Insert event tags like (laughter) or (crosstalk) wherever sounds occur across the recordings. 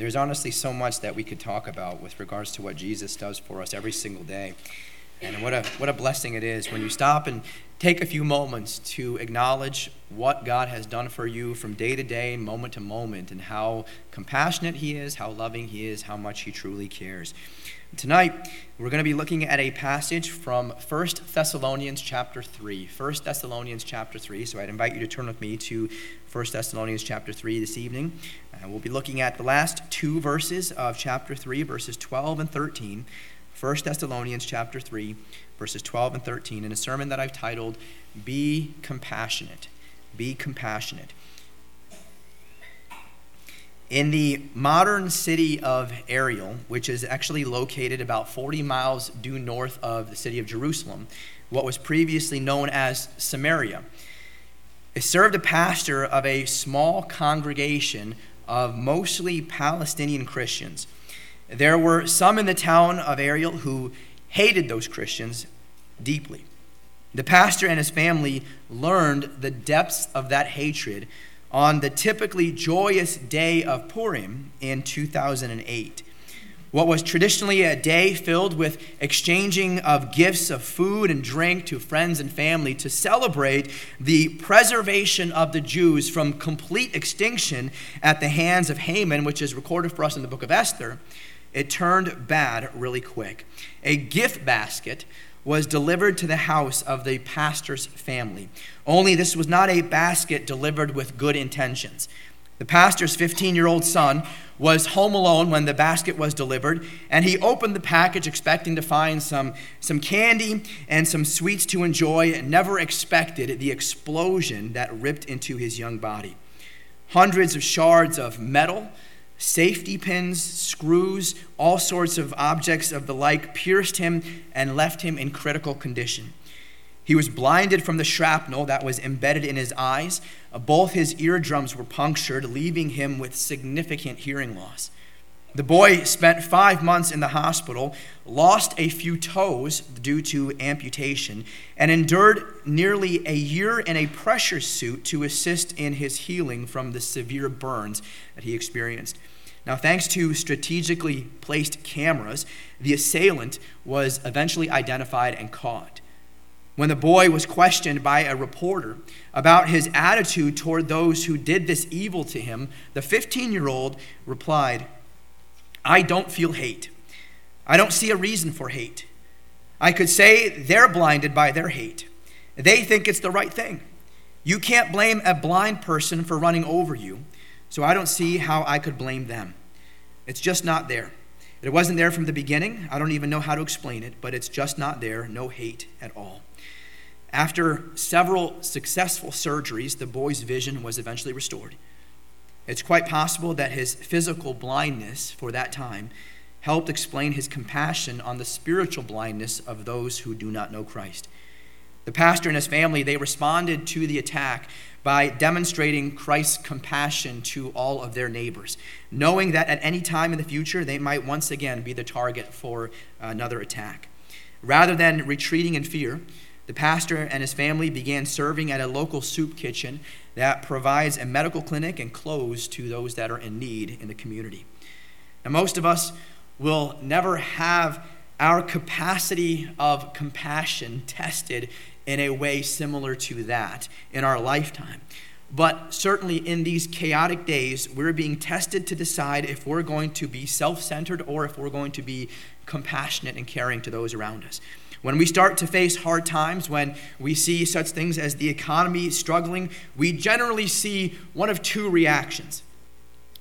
There's honestly so much that we could talk about with regards to what Jesus does for us every single day. And what a, what a blessing it is when you stop and take a few moments to acknowledge what God has done for you from day to day, moment to moment, and how compassionate He is, how loving He is, how much He truly cares. Tonight, we're going to be looking at a passage from 1 Thessalonians chapter 3. 1 Thessalonians chapter 3. So I'd invite you to turn with me to 1 Thessalonians chapter 3 this evening. Uh, we'll be looking at the last two verses of chapter 3, verses 12 and 13. 1 Thessalonians chapter 3, verses 12 and 13, in a sermon that I've titled, Be Compassionate. Be Compassionate. In the modern city of Ariel, which is actually located about 40 miles due north of the city of Jerusalem, what was previously known as Samaria, it served a pastor of a small congregation of mostly Palestinian Christians. There were some in the town of Ariel who hated those Christians deeply. The pastor and his family learned the depths of that hatred on the typically joyous day of Purim in 2008. What was traditionally a day filled with exchanging of gifts of food and drink to friends and family to celebrate the preservation of the Jews from complete extinction at the hands of Haman, which is recorded for us in the book of Esther, it turned bad really quick. A gift basket was delivered to the house of the pastor's family. Only this was not a basket delivered with good intentions. The pastor's 15 year old son was home alone when the basket was delivered, and he opened the package expecting to find some, some candy and some sweets to enjoy, and never expected the explosion that ripped into his young body. Hundreds of shards of metal safety pins, screws, all sorts of objects of the like pierced him and left him in critical condition. He was blinded from the shrapnel that was embedded in his eyes. Both his eardrums were punctured, leaving him with significant hearing loss. The boy spent five months in the hospital, lost a few toes due to amputation, and endured nearly a year in a pressure suit to assist in his healing from the severe burns that he experienced. Now, thanks to strategically placed cameras, the assailant was eventually identified and caught. When the boy was questioned by a reporter about his attitude toward those who did this evil to him, the 15 year old replied, I don't feel hate. I don't see a reason for hate. I could say they're blinded by their hate. They think it's the right thing. You can't blame a blind person for running over you, so I don't see how I could blame them. It's just not there. It wasn't there from the beginning. I don't even know how to explain it, but it's just not there. No hate at all. After several successful surgeries, the boy's vision was eventually restored. It's quite possible that his physical blindness for that time helped explain his compassion on the spiritual blindness of those who do not know Christ. The pastor and his family, they responded to the attack by demonstrating Christ's compassion to all of their neighbors, knowing that at any time in the future they might once again be the target for another attack. Rather than retreating in fear, the pastor and his family began serving at a local soup kitchen that provides a medical clinic and clothes to those that are in need in the community. Now, most of us will never have our capacity of compassion (laughs) tested in a way similar to that in our lifetime. But certainly in these chaotic days, we're being tested to decide if we're going to be self centered or if we're going to be compassionate and caring to those around us. When we start to face hard times, when we see such things as the economy struggling, we generally see one of two reactions.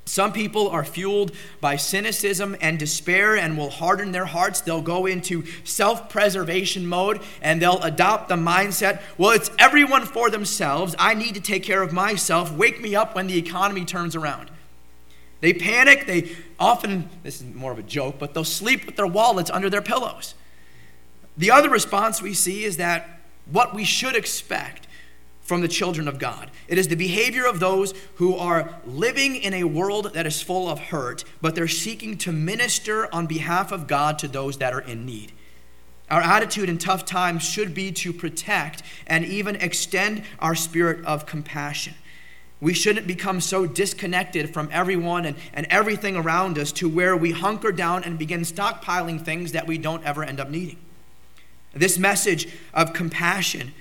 Some people are fueled by cynicism and despair and will harden their hearts. They'll go into self preservation mode and they'll adopt the mindset well, it's everyone for themselves. I need to take care of myself. Wake me up when the economy turns around. They panic. They often, this is more of a joke, but they'll sleep with their wallets under their pillows. The other response we see is that what we should expect from the children of God. It is the behavior of those who are living in a world that is full of hurt, but they're seeking to minister on behalf of God to those that are in need. Our attitude in tough times should be to protect and even extend our spirit of compassion. We shouldn't become so disconnected from everyone and, and everything around us to where we hunker down and begin stockpiling things that we don't ever end up needing. This message of compassion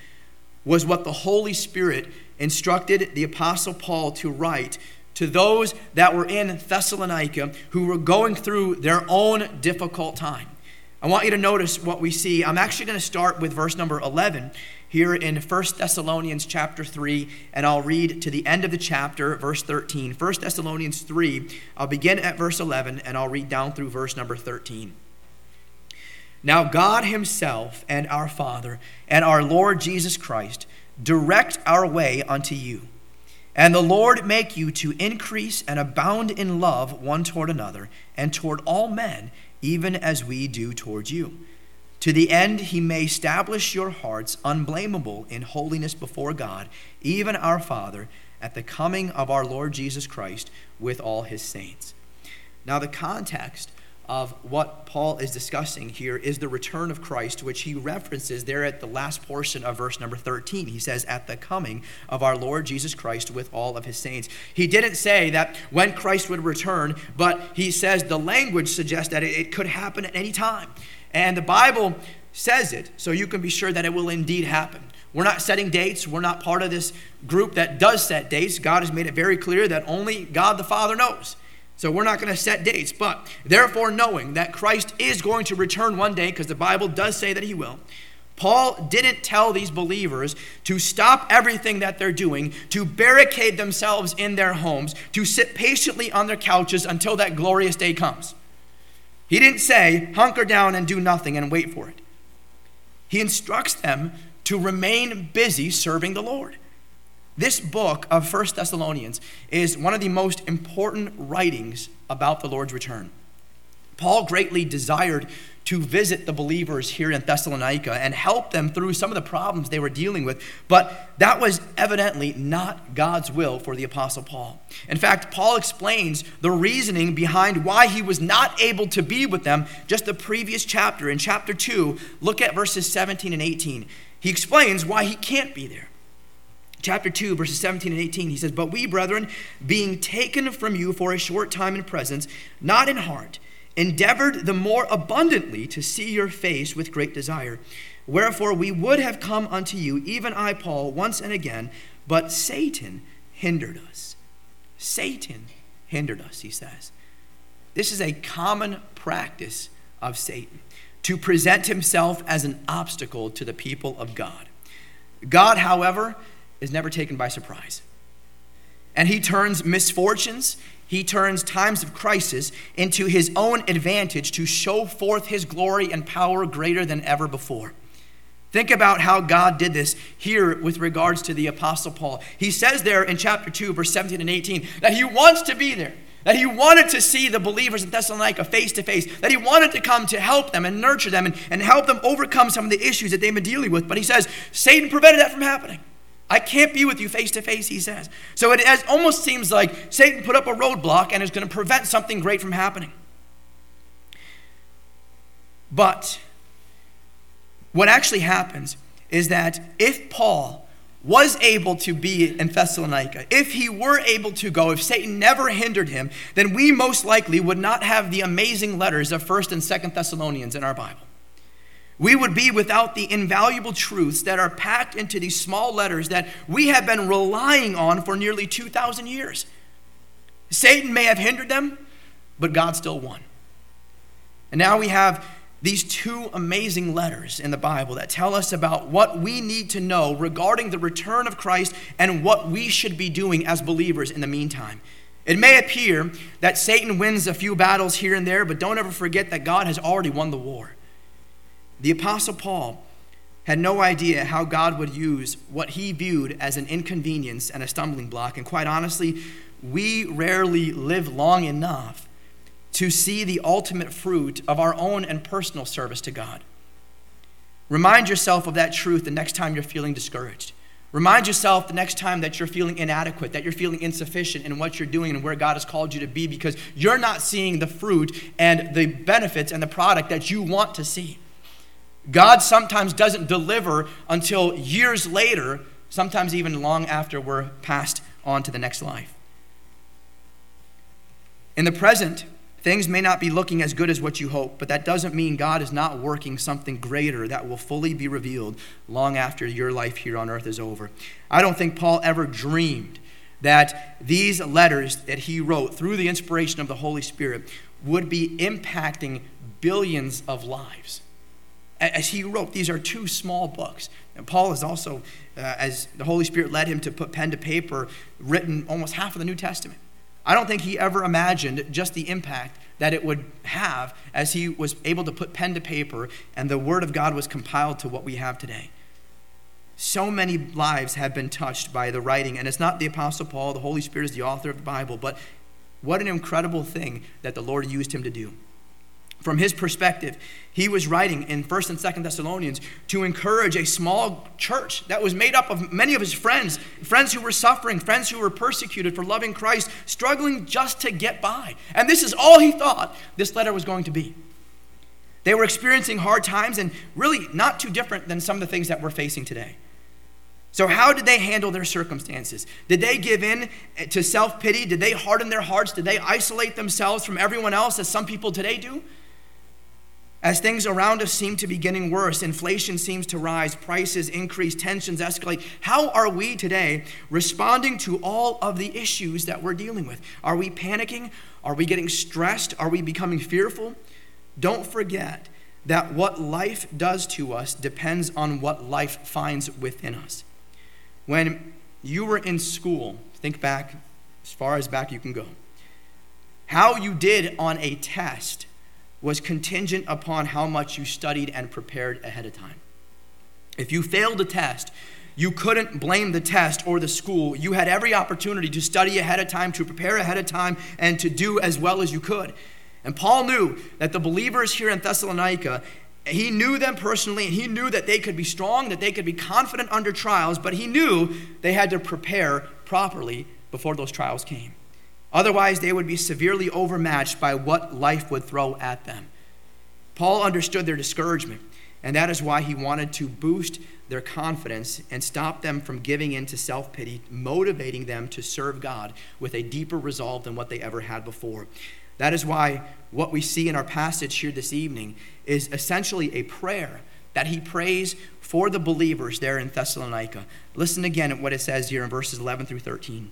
was what the Holy Spirit instructed the Apostle Paul to write to those that were in Thessalonica who were going through their own difficult time. I want you to notice what we see. I'm actually going to start with verse number 11 here in 1 Thessalonians chapter 3, and I'll read to the end of the chapter, verse 13. 1 Thessalonians 3, I'll begin at verse 11, and I'll read down through verse number 13. Now, God Himself and our Father and our Lord Jesus Christ direct our way unto you. And the Lord make you to increase and abound in love one toward another, and toward all men, even as we do toward you to the end he may establish your hearts unblameable in holiness before God, even our Father, at the coming of our Lord Jesus Christ with all his saints. Now, the context of what Paul is discussing here is the return of Christ, which he references there at the last portion of verse number 13. He says, At the coming of our Lord Jesus Christ with all of his saints. He didn't say that when Christ would return, but he says the language suggests that it could happen at any time. And the Bible says it, so you can be sure that it will indeed happen. We're not setting dates. We're not part of this group that does set dates. God has made it very clear that only God the Father knows. So we're not going to set dates. But therefore, knowing that Christ is going to return one day, because the Bible does say that he will, Paul didn't tell these believers to stop everything that they're doing, to barricade themselves in their homes, to sit patiently on their couches until that glorious day comes. He didn't say, hunker down and do nothing and wait for it. He instructs them to remain busy serving the Lord. This book of First Thessalonians is one of the most important writings about the Lord's return. Paul greatly desired to visit the believers here in Thessalonica and help them through some of the problems they were dealing with. But that was evidently not God's will for the Apostle Paul. In fact, Paul explains the reasoning behind why he was not able to be with them just the previous chapter. In chapter 2, look at verses 17 and 18. He explains why he can't be there. Chapter 2, verses 17 and 18, he says, But we, brethren, being taken from you for a short time in presence, not in heart, endeavored the more abundantly to see your face with great desire. Wherefore we would have come unto you, even I, Paul, once and again, but Satan hindered us. Satan hindered us, he says. This is a common practice of Satan to present himself as an obstacle to the people of God. God, however, is never taken by surprise. And he turns misfortunes he turns times of crisis into his own advantage to show forth his glory and power greater than ever before. Think about how God did this here with regards to the Apostle Paul. He says there in chapter 2, verse 17 and 18, that he wants to be there, that he wanted to see the believers in Thessalonica face to face, that he wanted to come to help them and nurture them and, and help them overcome some of the issues that they've been dealing with. But he says, Satan prevented that from happening. I can't be with you face to face, he says. So it has, almost seems like Satan put up a roadblock and is going to prevent something great from happening. But what actually happens is that if Paul was able to be in Thessalonica, if he were able to go, if Satan never hindered him, then we most likely would not have the amazing letters of 1st and 2nd Thessalonians in our Bible we would be without the invaluable truths that are packed into these small letters that we have been relying on for nearly 2,000 years. Satan may have hindered them, but God still won. And now we have these two amazing letters in the Bible that tell us about what we need to know regarding the return of Christ and what we should be doing as believers in the meantime. It may appear that Satan wins a few battles here and there, but don't ever forget that God has already won the war. The Apostle Paul had no idea how God would use what he viewed as an inconvenience and a stumbling block. And quite honestly, we rarely live long enough to see the ultimate fruit of our own and personal service to God. Remind yourself of that truth the next time you're feeling discouraged. Remind yourself the next time that you're feeling inadequate, that you're feeling insufficient in what you're doing and where God has called you to be because you're not seeing the fruit and the benefits and the product that you want to see. God sometimes doesn't deliver until years later, sometimes even long after we're passed on to the next life. In the present, things may not be looking as good as what you hope, but that doesn't mean God is not working something greater that will fully be revealed long after your life here on earth is over. I don't think Paul ever dreamed that these letters that he wrote through the inspiration of the Holy Spirit would be impacting billions of lives. As he wrote, these are two small books. And Paul is also, uh, as the Holy Spirit led him to put pen to paper, written almost half of the New Testament. I don't think he ever imagined just the impact that it would have as he was able to put pen to paper and the Word of God was compiled to what we have today. So many lives have been touched by the writing, and it's not the Apostle Paul, the Holy Spirit is the author of the Bible, but what an incredible thing that the Lord used him to do from his perspective, he was writing in 1st and 2nd Thessalonians to encourage a small church that was made up of many of his friends, friends who were suffering, friends who were persecuted for loving Christ, struggling just to get by. And this is all he thought this letter was going to be. They were experiencing hard times and really not too different than some of the things that we're facing today. So, how did they handle their circumstances? Did they give in to self pity? Did they harden their hearts? Did they isolate themselves from everyone else as some people today do? As things around us seem to be getting worse, inflation seems to rise, prices increase, tensions escalate. How are we today responding to all of the issues that we're dealing with? Are we panicking? Are we getting stressed? Are we becoming fearful? Don't forget that what life does to us depends on what life finds within us. When you were in school, think back as far as back you can go, how you did on a test was contingent upon how much you studied and prepared ahead of time. If you failed a test, you couldn't blame the test or the school. You had every opportunity to study ahead of time, to prepare ahead of time, and to do as well as you could. And Paul knew that the believers here in Thessalonica, he knew them personally, and he knew that they could be strong, that they could be confident under trials, but he knew they had to prepare properly before those trials came. Otherwise, they would be severely overmatched by what life would throw at them. Paul understood their discouragement, and that is why he wanted to boost their confidence and stop them from giving in to self pity, motivating them to serve God with a deeper resolve than what they ever had before. That is why what we see in our passage here this evening is essentially a prayer that he prays for the believers there in Thessalonica. Listen again at what it says here in verses 11 through 13.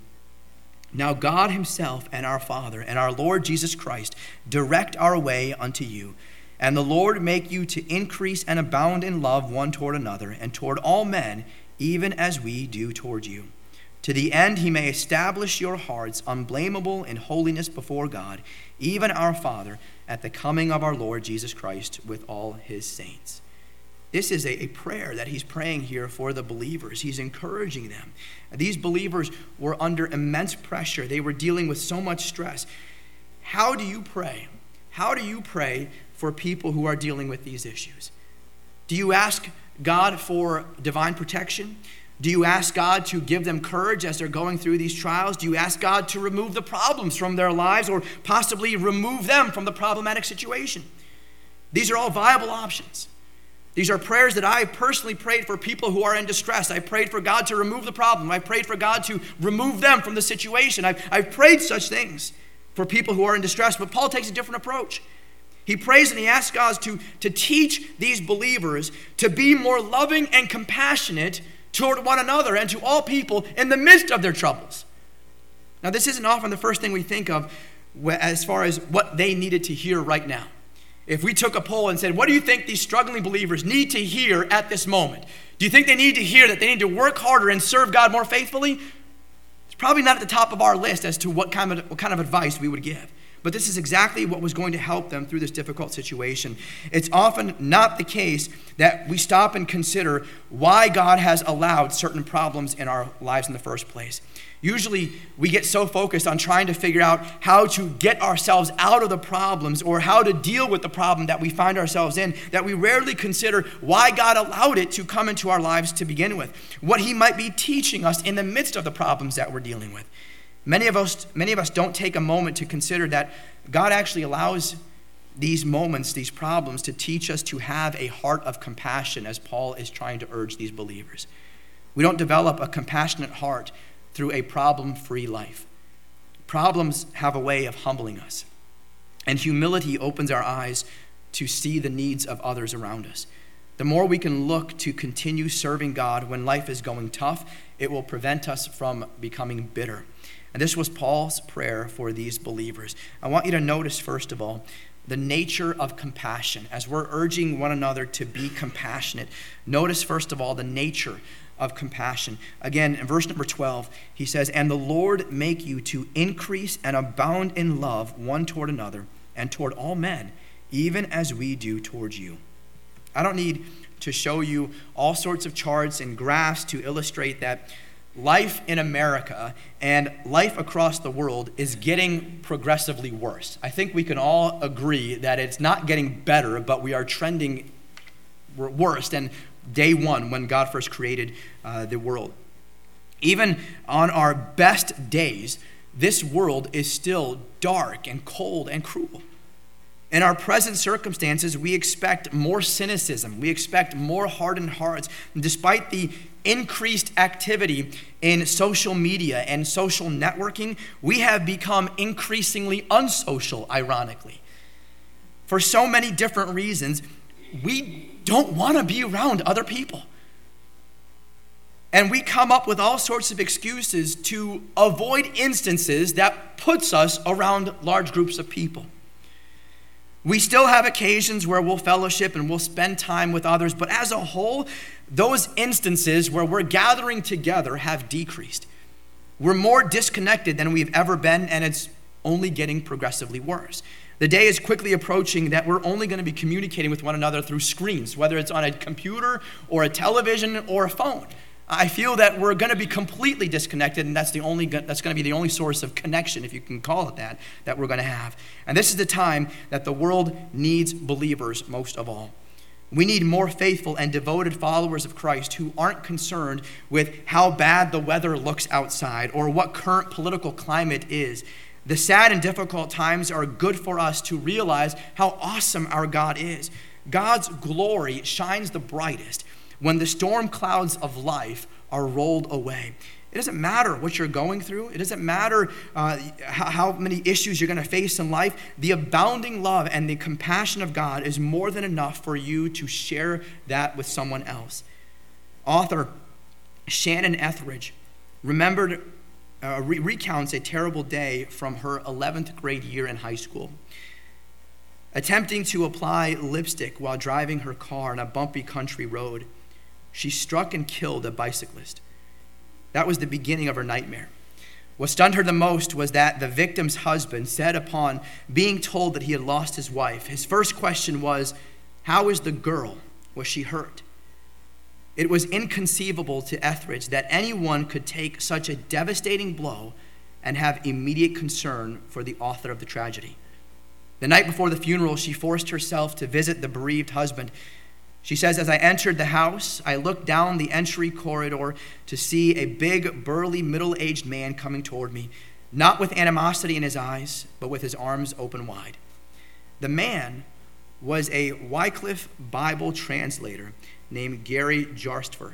Now, God Himself and our Father and our Lord Jesus Christ direct our way unto you. And the Lord make you to increase and abound in love one toward another and toward all men, even as we do toward you. To the end he may establish your hearts unblameable in holiness before God, even our Father, at the coming of our Lord Jesus Christ with all his saints. This is a, a, prayer that he's praying here for the believers. He's encouraging them. These believers were under immense pressure, they were dealing with so much stress. How do you pray? How do you pray for people who are dealing with these issues? Do you ask God for divine protection? Do you ask God to give them courage as they're going through these trials? Do you ask God to remove the problems from their lives or possibly remove them from the problematic situation? These are all viable options. These are prayers that I personally prayed for people who are in distress. I prayed for God to remove the problem. I prayed for God to remove them from the situation. I've, I've prayed such things for people who are in distress, but Paul takes a different approach. He prays and he asks God to, to teach these believers to be more loving and compassionate toward one another and to all people in the midst of their troubles. Now, this isn't often the first thing we think of as far as what they needed to hear right now. If we took a poll and said, What do you think these struggling believers need to hear at this moment? Do you think they need to hear that they need to work harder and serve God more faithfully? It's probably not at the top of our list as to what kind of, what kind of advice we would give. But this is exactly what was going to help them through this difficult situation. It's often not the case that we stop and consider why God has allowed certain problems in our lives in the first place. Usually, we get so focused on trying to figure out how to get ourselves out of the problems or how to deal with the problem that we find ourselves in that we rarely consider why God allowed it to come into our lives to begin with, what He might be teaching us in the midst of the problems that we're dealing with. Many of us, many of us don't take a moment to consider that God actually allows these moments, these problems, to teach us to have a heart of compassion, as Paul is trying to urge these believers. We don't develop a compassionate heart through a problem free life. Problems have a way of humbling us, and humility opens our eyes to see the needs of others around us. The more we can look to continue serving God when life is going tough, it will prevent us from becoming bitter. And this was Paul's prayer for these believers. I want you to notice, first of all, the nature of compassion. As we're urging one another to be compassionate, notice, first of all, the nature of compassion. Again, in verse number 12, he says, And the Lord make you to increase and abound in love one toward another and toward all men, even as we do towards you. I don't need to show you all sorts of charts and graphs to illustrate that life in America and life across the world is getting progressively worse. I think we can all agree that it's not getting better, but we are trending worse than day one when God first created uh, the world. Even on our best days, this world is still dark and cold and cruel. In our present circumstances, we expect more cynicism. We expect more hardened hearts. And despite the increased activity in social media and social networking, we have become increasingly unsocial, ironically. For so many different reasons, we don't want to be around other people. And we come up with all sorts of excuses to avoid instances that puts us around large groups of people. We still have occasions where we'll fellowship and we'll spend time with others, but as a whole, those instances where we're gathering together have decreased. We're more disconnected than we've ever been, and it's only getting progressively worse. The day is quickly approaching that we're only going to be communicating with one another through screens, whether it's on a computer or a television or a phone. I feel that we're going to be completely disconnected, and that's the only that's going to be the only source of connection, if you can call it that, that we're going to have. And this is the time that the world needs believers most of all. We need more faithful and devoted followers of Christ who aren't concerned with how bad the weather looks outside or what current political climate is. The sad and difficult times are good for us to realize how awesome our God is. God's glory shines the brightest when the storm clouds of life are rolled away. It doesn't matter what you're going through. It doesn't matter uh, how, many issues you're going to face in life. The abounding love and the compassion of God is more than enough for you to share that with someone else. Author Shannon Ethridge remembered, uh, re- recounts a terrible day from her 11th grade year in high school. Attempting to apply lipstick while driving her car on a bumpy country road, she struck and killed a bicyclist. That was the beginning of her nightmare. What stunned her the most was that the victim's husband said, upon being told that he had lost his wife, his first question was, How is the girl? Was she hurt? It was inconceivable to Ethridge that anyone could take such a devastating blow and have immediate concern for the author of the tragedy. The night before the funeral, she forced herself to visit the bereaved husband she says, As I entered the house, I looked down the entry corridor to see a big, burly, middle aged man coming toward me, not with animosity in his eyes, but with his arms open wide. The man was a Wycliffe Bible translator named Gary Jarstfer.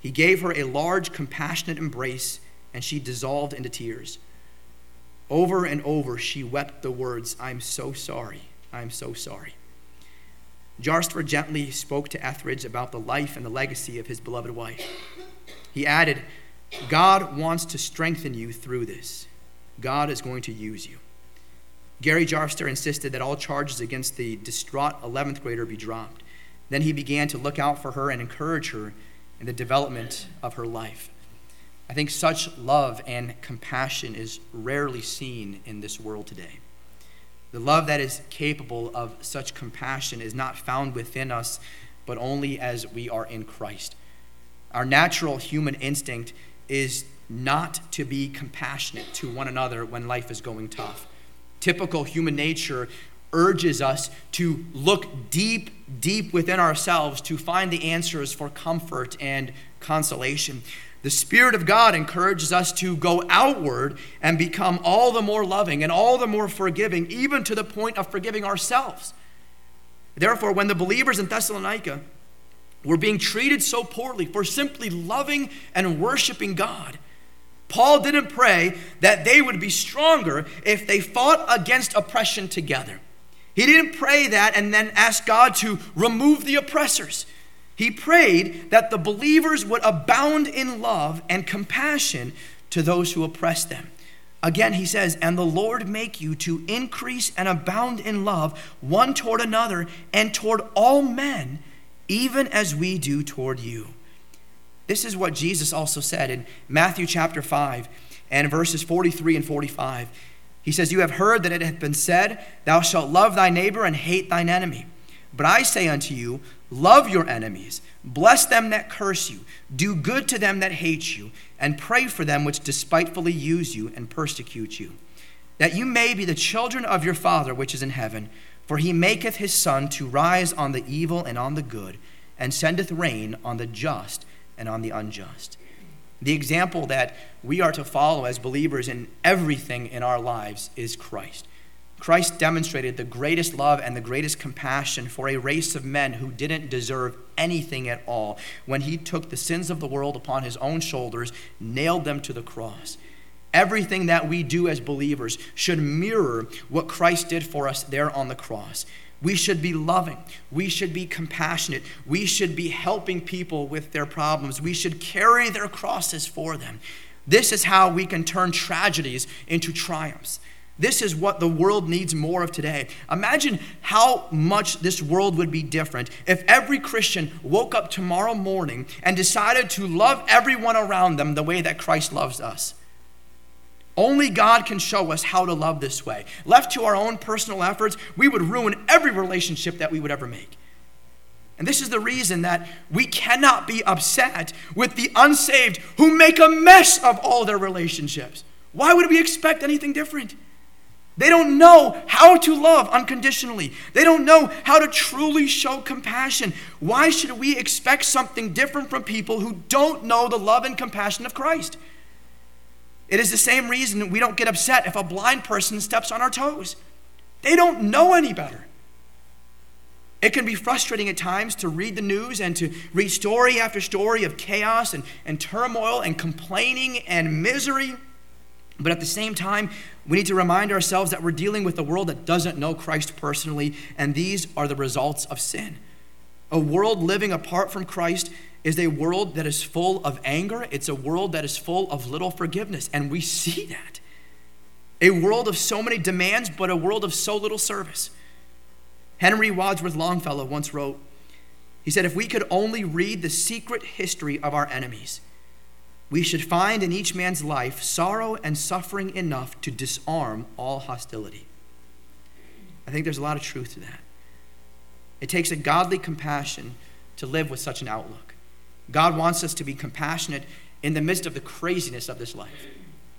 He gave her a large, compassionate embrace, and she dissolved into tears. Over and over, she wept the words, I'm so sorry, I'm so sorry. Jarstfer gently spoke to Ethridge about the life and the legacy of his beloved wife. He added, God wants to strengthen you through this. God is going to use you. Gary Jarstfer insisted that all charges against the distraught 11th grader be dropped. Then he began to look out for her and encourage her in the development of her life. I think such love and compassion is rarely seen in this world today. The love that is capable of such compassion is not found within us, but only as we are in Christ. Our natural human instinct is not to be compassionate to one another when life is going tough. Typical human nature urges us to look deep, deep within ourselves to find the answers for comfort and consolation. The Spirit of God encourages us to go outward and become all the more loving and all the more forgiving, even to the point of forgiving ourselves. Therefore, when the believers in Thessalonica were being treated so poorly for simply loving and worshiping God, Paul didn't pray that they would be stronger if they fought against oppression together. He didn't pray that and then ask God to remove the oppressors. He prayed that the believers would abound in love and compassion to those who oppress them. Again, he says, And the Lord make you to increase and abound in love one toward another and toward all men, even as we do toward you. This is what Jesus also said in Matthew chapter 5 and verses 43 and 45. He says, You have heard that it hath been said, Thou shalt love thy neighbor and hate thine enemy. But I say unto you, Love your enemies, bless them that curse you, do good to them that hate you, and pray for them which despitefully use you and persecute you, that you may be the children of your Father which is in heaven. For he maketh his sun to rise on the evil and on the good, and sendeth rain on the just and on the unjust. The example that we are to follow as believers in everything in our lives is Christ. Christ demonstrated the greatest love and the greatest compassion for a race of men who didn't deserve anything at all when he took the sins of the world upon his own shoulders, nailed them to the cross. Everything that we do as believers should mirror what Christ did for us there on the cross. We should be loving. We should be compassionate. We should be helping people with their problems. We should carry their crosses for them. This is how we can turn tragedies into triumphs. This is what the world needs more of today. Imagine how much this world would be different if every Christian woke up tomorrow morning and decided to love everyone around them the way that Christ loves us. Only God can show us how to love this way. Left to our own personal efforts, we would ruin every relationship that we would ever make. And this is the reason that we cannot be upset with the unsaved who make a mess of all their relationships. Why would we expect anything different? They don't know how to love unconditionally. They don't know how to truly show compassion. Why should we expect something different from people who don't know the love and compassion of Christ? It is the same reason we don't get upset if a blind person steps on our toes. They don't know any better. It can be frustrating at times to read the news and to read story after story of chaos and, and turmoil and complaining and misery. But at the same time, we need to remind ourselves that we're dealing with a world that doesn't know Christ personally, and these are the results of sin. A world living apart from Christ is a world that is full of anger. It's a world that is full of little forgiveness. And we see that. A world of so many demands, but a world of so little service. Henry Wadsworth Longfellow once wrote, he said, If we could only read the secret history of our enemies, we should find in each man's life sorrow and suffering enough to disarm all hostility. I think there's a lot of truth to that. It takes a godly compassion to live with such an outlook. God wants us to be compassionate in the midst of the craziness of this life.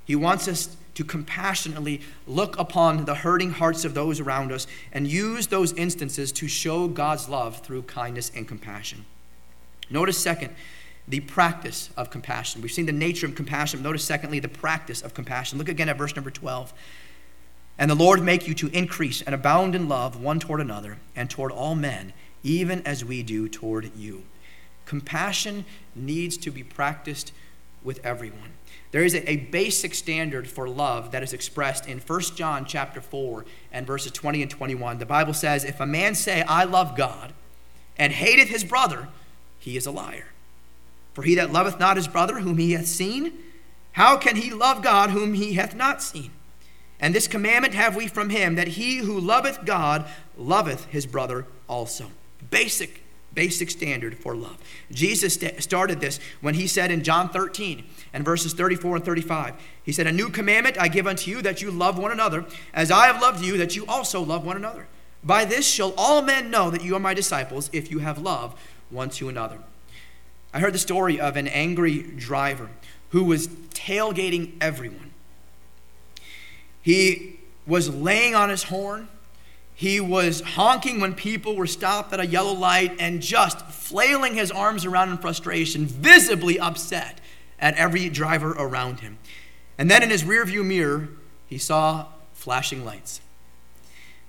He wants us to compassionately look upon the hurting hearts of those around us and use those instances to show God's love through kindness and compassion. Notice, second, the practice of compassion. We've seen the nature of compassion. Notice, secondly, the practice of compassion. Look again at verse number 12. And the Lord make you to increase and abound in love one toward another and toward all men, even as we do toward you. Compassion needs to be practiced with everyone. There is a, basic standard for love that is expressed in 1 John chapter 4 and verses 20 and 21. The Bible says, If a man say, I love God, and hateth his brother, he is a liar. For he that loveth not his brother whom he hath seen, how can he love God whom he hath not seen? And this commandment have we from him, that he who loveth God loveth his brother also. Basic basic standard for love. Jesus st- started this when he said in John 13 and verses 34 and 35, he said, A new commandment I give unto you that you love one another, as I have loved you, that you also love one another. By this shall all men know that you are my disciples, if you have love one to another. I heard the story of an angry driver who was tailgating everyone. He was laying on his horn he was honking when people were stopped at a yellow light and just flailing his arms around in frustration, visibly upset at every driver around him. And then in his rearview mirror, he saw flashing lights.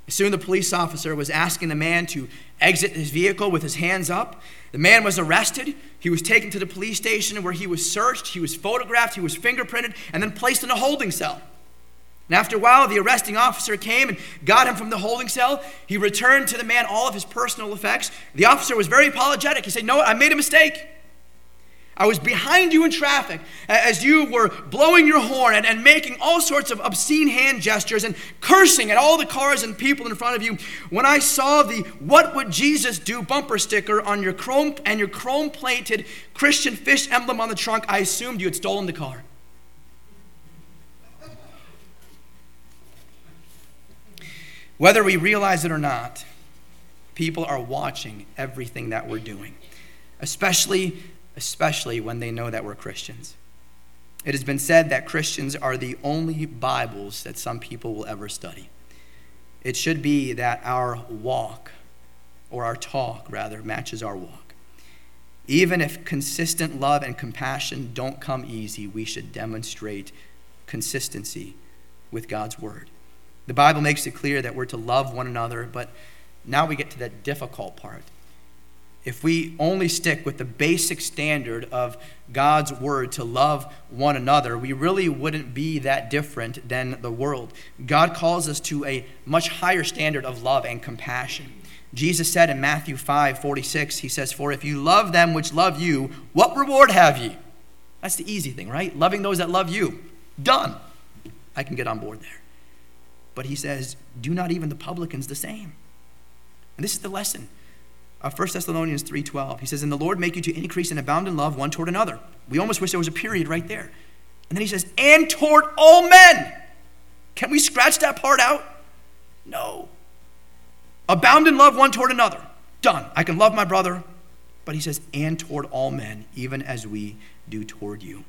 Soon the police officer was asking the man to exit his vehicle with his hands up. The man was arrested. He was taken to the police station where he was searched, he was photographed, he was fingerprinted, and then placed in a holding cell. And after a while, the arresting officer came and got him from the holding cell. He returned to the man all of his personal effects. The officer was very apologetic. He said, No, I made a mistake. I was behind you in traffic as you were blowing your horn and, and, making all sorts of obscene hand gestures and cursing at all the cars and people in front of you. When I saw the What Would Jesus Do bumper sticker on your chrome and your chrome plated Christian fish emblem on the trunk, I assumed you had stolen the car. Whether we realize it or not, people are watching everything that we're doing, especially especially when they know that we're Christians. It has been said that Christians are the only Bibles that some people will ever study. It should be that our walk, or our talk rather, matches our walk. Even if consistent love and compassion don't come easy, we should demonstrate consistency with God's Word. The Bible makes it clear that we're to love one another, but now we get to that difficult part if we only stick with the basic standard of God's word to love one another, we really wouldn't be that different than the world. God calls us to a much higher standard of love and compassion. Jesus said in Matthew 5 46, He says, For if you love them which love you, what reward have ye? That's the easy thing, right? Loving those that love you. Done. I can get on board there. But He says, Do not even the publicans the same. And this is the lesson uh, 1 Thessalonians 3.12. He says, And the Lord make you to increase and abound in love one toward another. We almost wish there was a period right there. And then he says, And toward all men. Can we scratch that part out? No. Abound in love one toward another. Done. I can love my brother. But he says, And toward all men, even as we do toward you.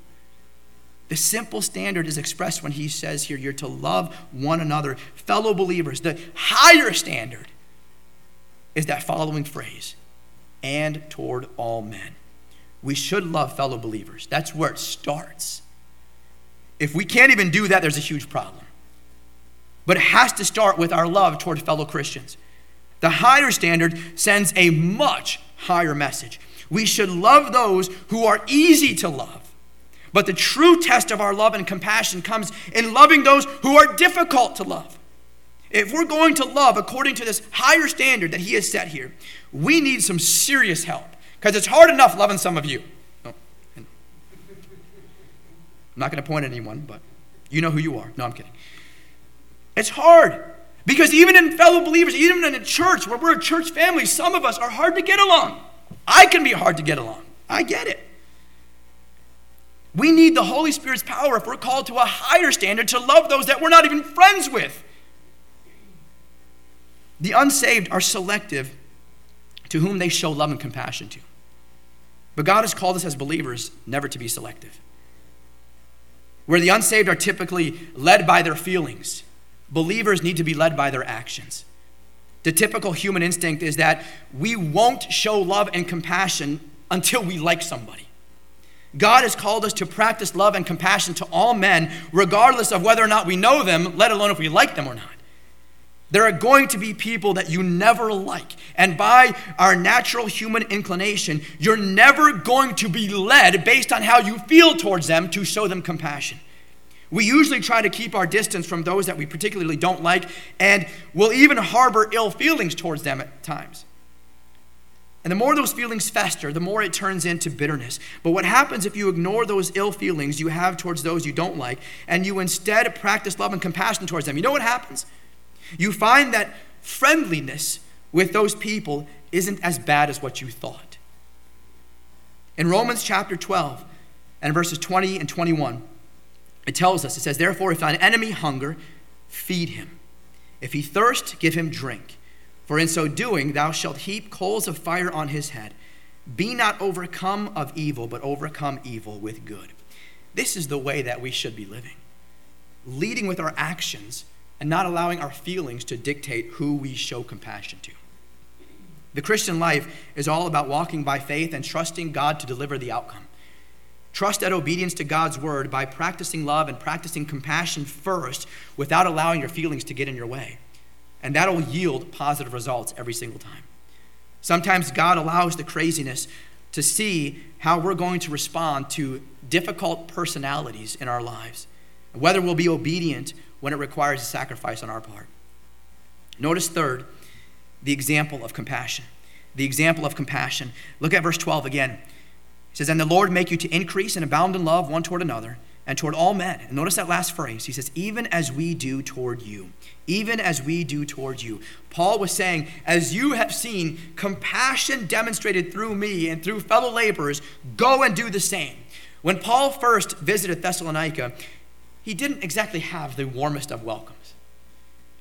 The simple standard is expressed when he says here, you're to love one another, fellow believers. The higher standard is that following phrase and toward all men. We should love fellow believers. That's where it starts. If we can't even do that, there's a huge problem. But it has to start with our love toward fellow Christians. The higher standard sends a much higher message. We should love those who are easy to love. But the true test of our love and compassion comes in loving those who are difficult to love. If we're going to love according to this higher standard that he has set here, we need some serious help. Because it's hard enough loving some of you. Oh, I'm not going to point at anyone, but you know who you are. No, I'm kidding. It's hard. Because even in fellow believers, even in a church where we're a church family, some of us are hard to get along. I can be hard to get along. I get it. We need the Holy Spirit's power if we're called to a higher standard to love those that we're not even friends with. The unsaved are selective to whom they show love and compassion to. But God has called us as believers never to be selective. Where the unsaved are typically led by their feelings, believers need to be led by their actions. The typical human instinct is that we won't show love and compassion until we like somebody. God has called us to practice love and compassion to all men, regardless of whether or not we know them, let alone if we like them or not. There are going to be people that you never like. And by our natural human inclination, you're never going to be led based on how you feel towards them to show them compassion. We usually try to keep our distance from those that we particularly don't like, and we'll even harbor ill feelings towards them at times. And the more those feelings fester, the more it turns into bitterness. But what happens if you ignore those ill feelings you have towards those you don't like, and you instead practice love and compassion towards them? You know what happens? You find that friendliness with those people isn't as bad as what you thought. In Romans chapter 12 and verses 20 and 21, it tells us, it says, Therefore, if thine enemy hunger, feed him. If he thirst, give him drink. For in so doing, thou shalt heap coals of fire on his head. Be not overcome of evil, but overcome evil with good. This is the way that we should be living, leading with our actions and not allowing our feelings to dictate who we show compassion to. The Christian life is all about walking by faith and trusting God to deliver the outcome. Trust that obedience to God's word by practicing love and practicing compassion first without allowing your feelings to get in your way. And that'll yield positive results every single time. Sometimes God allows the craziness to see how we're going to respond to difficult personalities in our lives, whether we'll be obedient when it requires a sacrifice on our part. Notice, third, the example of compassion. The example of compassion. Look at verse 12 again. It says, And the Lord make you to increase and abound in love one toward another and toward all men. And notice that last phrase. He says, even as we do toward you. Even as we do toward you. Paul was saying, as you have seen compassion demonstrated through me and through fellow laborers, go and do the same. When Paul first visited Thessalonica, he didn't exactly have the warmest of welcomes.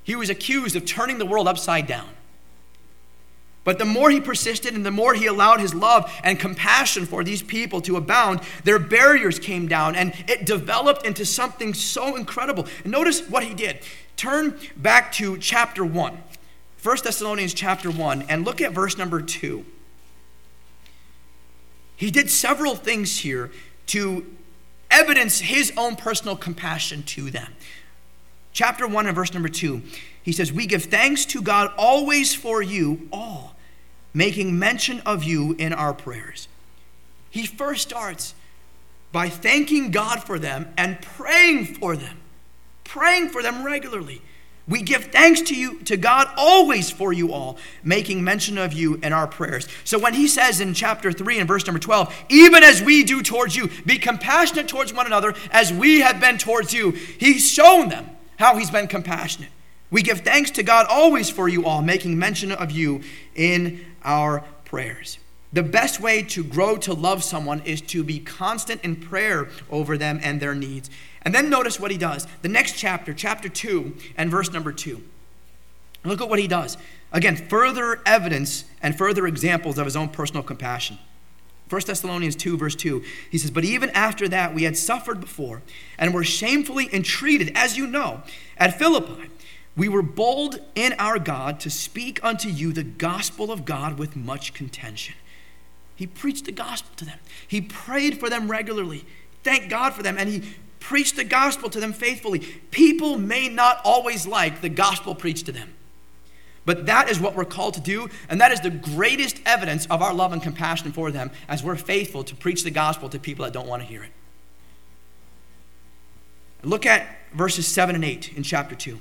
He was accused of turning the world upside down. But the more he persisted and the more he allowed his love and compassion for these people to abound, their barriers came down and it developed into something so incredible. And notice what he did. Turn back to chapter 1, 1 Thessalonians chapter 1, and look at verse number 2. He did several things here to evidence his own personal compassion to them. Chapter 1 and verse number 2, he says, We give thanks to God always for you all making mention of you in our prayers. He first starts by thanking God for them and praying for them, praying for them regularly. We give thanks to you, to God always for you all, making mention of you in our prayers. So when he says in chapter 3 and verse number 12, even as we do towards you, be compassionate towards one another as we have been towards you, he's shown them how he's been compassionate. We give thanks to God always for you all, making mention of you in our prayers. The best way to grow to love someone is to be constant in prayer over them and their needs. And then notice what he does. The next chapter, chapter 2, and verse number 2. Look at what he does. Again, further evidence and further examples of his own personal compassion. 1 Thessalonians 2, verse 2, he says, But even after that, we had suffered before and were shamefully entreated, as you know, at Philippi we were bold in our God to speak unto you the gospel of God with much contention. He preached the gospel to them. He prayed for them regularly. Thank God for them. And he preached the gospel to them faithfully. People may not always like the gospel preached to them. But that is what we're called to do, and that is the greatest evidence of our love and compassion for them as we're faithful to preach the gospel to people that don't want to hear it. Look at verses 7 and 8 in chapter 2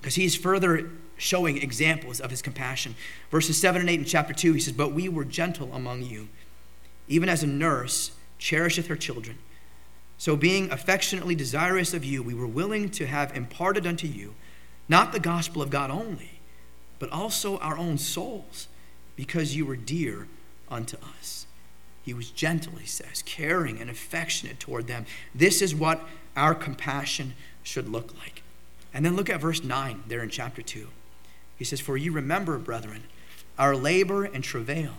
because he's further showing examples of his compassion. Verses 7 and 8 in chapter 2, he says, But we were gentle among you, even as a nurse cherisheth her children. So, being affectionately desirous of you, we were willing to have imparted unto you not the gospel of God only, but also our own souls, because you were dear unto us. He was gentle, he says, caring and affectionate toward them. This is what our compassion should look like. And then look at verse 9 there in chapter 2. He says, For you remember, brethren, our labor and travail,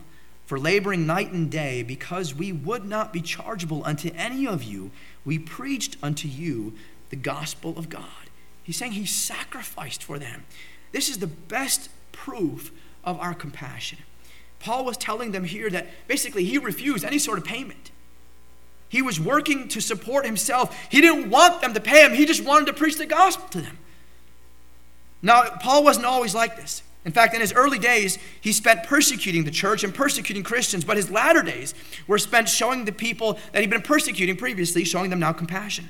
for laboring night and day, because we would not be chargeable unto any of you, we preached unto you the gospel of God. He's saying he sacrificed for them. This is the best proof of our compassion. Paul was telling them here that basically he refused any sort of payment. He was working to support himself. He didn't want them to pay him, he just wanted to preach the gospel to them. Now, Paul wasn't always like this. In fact, in his early days, he spent persecuting the church and persecuting Christians, but his latter days were spent showing the people that he'd been persecuting previously, showing them now compassion.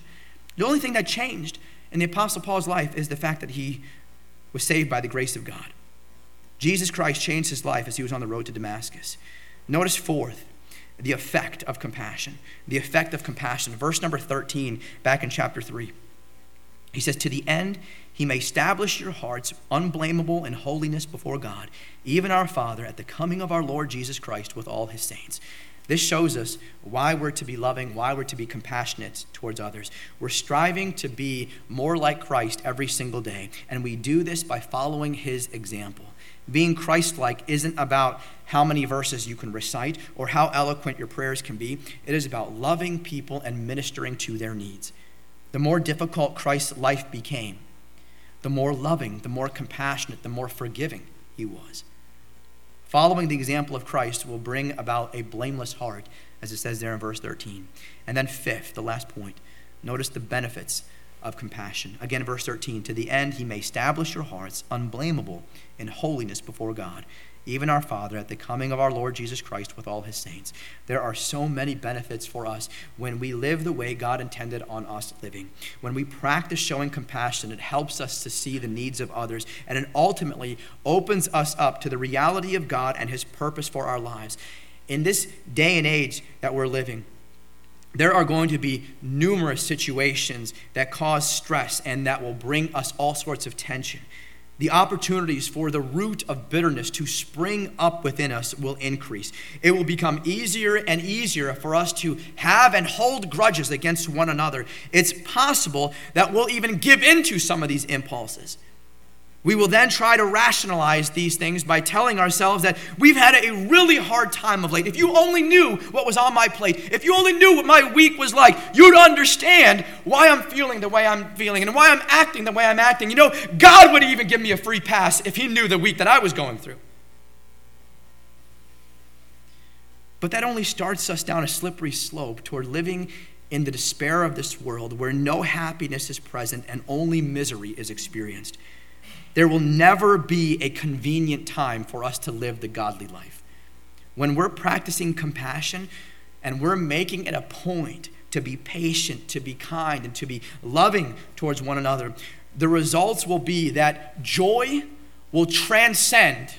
The only thing that changed in the Apostle Paul's life is the fact that he was saved by the grace of God. Jesus Christ changed his life as he was on the road to Damascus. Notice, fourth, the effect of compassion. The effect of compassion. Verse number 13, back in chapter 3. He says, To the end he may establish your hearts unblameable in holiness before God, even our Father, at the coming of our Lord Jesus Christ with all his saints. This shows us why we're to be loving, why we're to be compassionate towards others. We're striving to be more like Christ every single day, and we do this by following his example. Being Christ like isn't about how many verses you can recite or how eloquent your prayers can be. It is about loving people and ministering to their needs. The more difficult Christ's life became, the more loving, the more compassionate, the more forgiving he was. Following the example of Christ will bring about a blameless heart, as it says there in verse 13. And then, fifth, the last point, notice the benefits of compassion. Again, verse 13, to the end he may establish your hearts unblameable in holiness before God even our Father, at the coming of our Lord Jesus Christ with all his saints. There are so many benefits for us when we live the way God intended on us living. When we practice showing compassion, it helps us to see the needs of others, and it ultimately opens us up to the reality of God and his purpose for our lives. In this day and age that we're living, there are going to be numerous situations that cause stress and that will bring us all sorts of tension the opportunities for the root of bitterness to spring up within us will increase. It will become easier and easier for us to have and hold grudges against one another. It's possible that we'll even give into some of these impulses. We will then try to rationalize these things by telling ourselves that we've had a really hard time of late. If you only knew what was on my plate, if you only knew what my week was like, you'd understand why I'm feeling the way I'm feeling and why I'm acting the way I'm acting. You know, God would even give me a free pass if He knew the week that I was going through. But that only starts us down a slippery slope toward living in the despair of this world where no happiness is present and only misery is experienced. There will never be a convenient time for us to live the godly life. When we're practicing compassion and we're making it a point to be patient, to be kind, and to be loving towards one another, the results will be that joy will transcend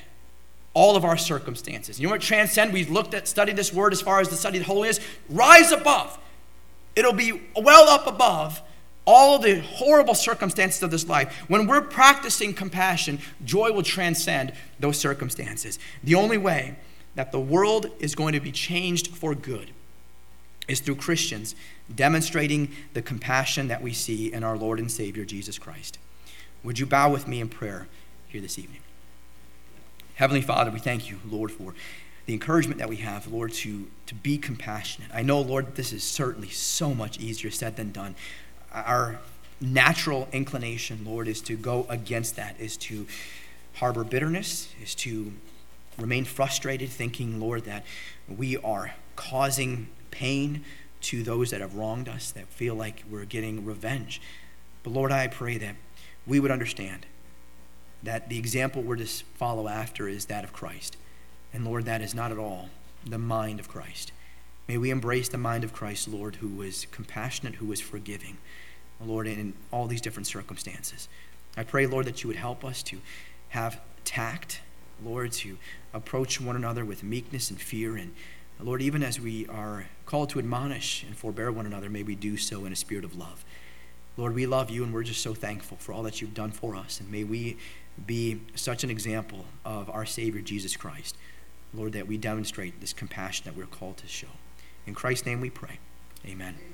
all of our circumstances. You know what transcend? We've looked at, studied this word as far as the study of holiness. Rise above. It'll be well up above all the horrible circumstances of this life, when we're practicing compassion, joy will transcend those circumstances. The only way that the world is going to be changed for good is through Christians demonstrating the compassion that we see in our Lord and Savior Jesus Christ. Would you bow with me in prayer here this evening? Heavenly Father, we thank you, Lord, for the encouragement that we have, Lord, to, to be compassionate. I know, Lord, this is certainly so much easier said than done our natural inclination, Lord, is to go against that, is to harbor bitterness, is to remain frustrated, thinking, Lord, that we are causing pain to those that have wronged us, that feel like we're getting revenge. But Lord, I pray that we would understand that the example we're to follow after is that of Christ. And Lord, that is not at all the mind of Christ. May we embrace the mind of Christ, Lord, who is compassionate, who is forgiving. Lord, in all these different circumstances. I pray, Lord, that you would help us to have tact, Lord, to approach one another with meekness and fear. And Lord, even as we are called to admonish and forbear one another, may we do so in a spirit of love. Lord, we love you and we're just so thankful for all that you've done for us. And may we be such an example of our Savior, Jesus Christ. Lord, that we demonstrate this compassion that we're called to show. In Christ's name we pray. Amen.